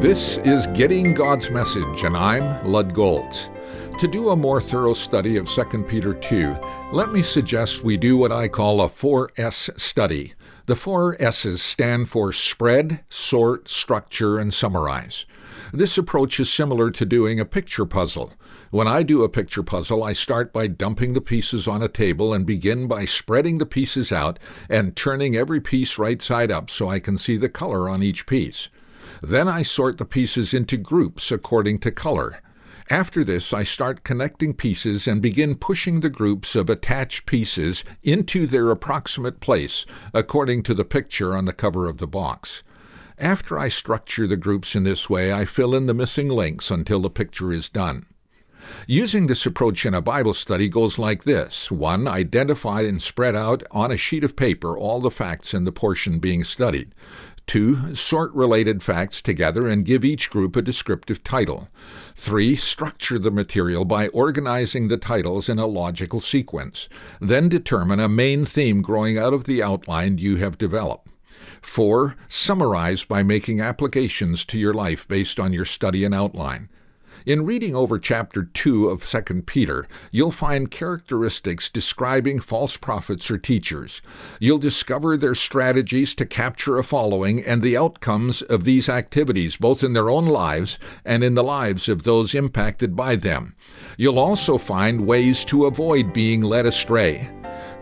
This is Getting God's Message, and I'm Lud Golz. To do a more thorough study of 2 Peter 2, let me suggest we do what I call a 4S study. The four S's stand for spread, sort, structure, and summarize. This approach is similar to doing a picture puzzle. When I do a picture puzzle, I start by dumping the pieces on a table and begin by spreading the pieces out and turning every piece right side up so I can see the color on each piece. Then I sort the pieces into groups according to color. After this, I start connecting pieces and begin pushing the groups of attached pieces into their approximate place according to the picture on the cover of the box. After I structure the groups in this way, I fill in the missing links until the picture is done. Using this approach in a Bible study goes like this 1. Identify and spread out on a sheet of paper all the facts in the portion being studied. 2. Sort related facts together and give each group a descriptive title. 3. Structure the material by organizing the titles in a logical sequence. Then determine a main theme growing out of the outline you have developed. 4. Summarize by making applications to your life based on your study and outline. In reading over chapter 2 of 2 Peter, you'll find characteristics describing false prophets or teachers. You'll discover their strategies to capture a following and the outcomes of these activities, both in their own lives and in the lives of those impacted by them. You'll also find ways to avoid being led astray.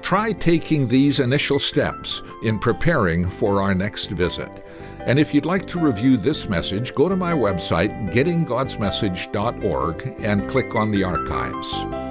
Try taking these initial steps in preparing for our next visit. And if you'd like to review this message, go to my website, gettinggodsmessage.org, and click on the archives.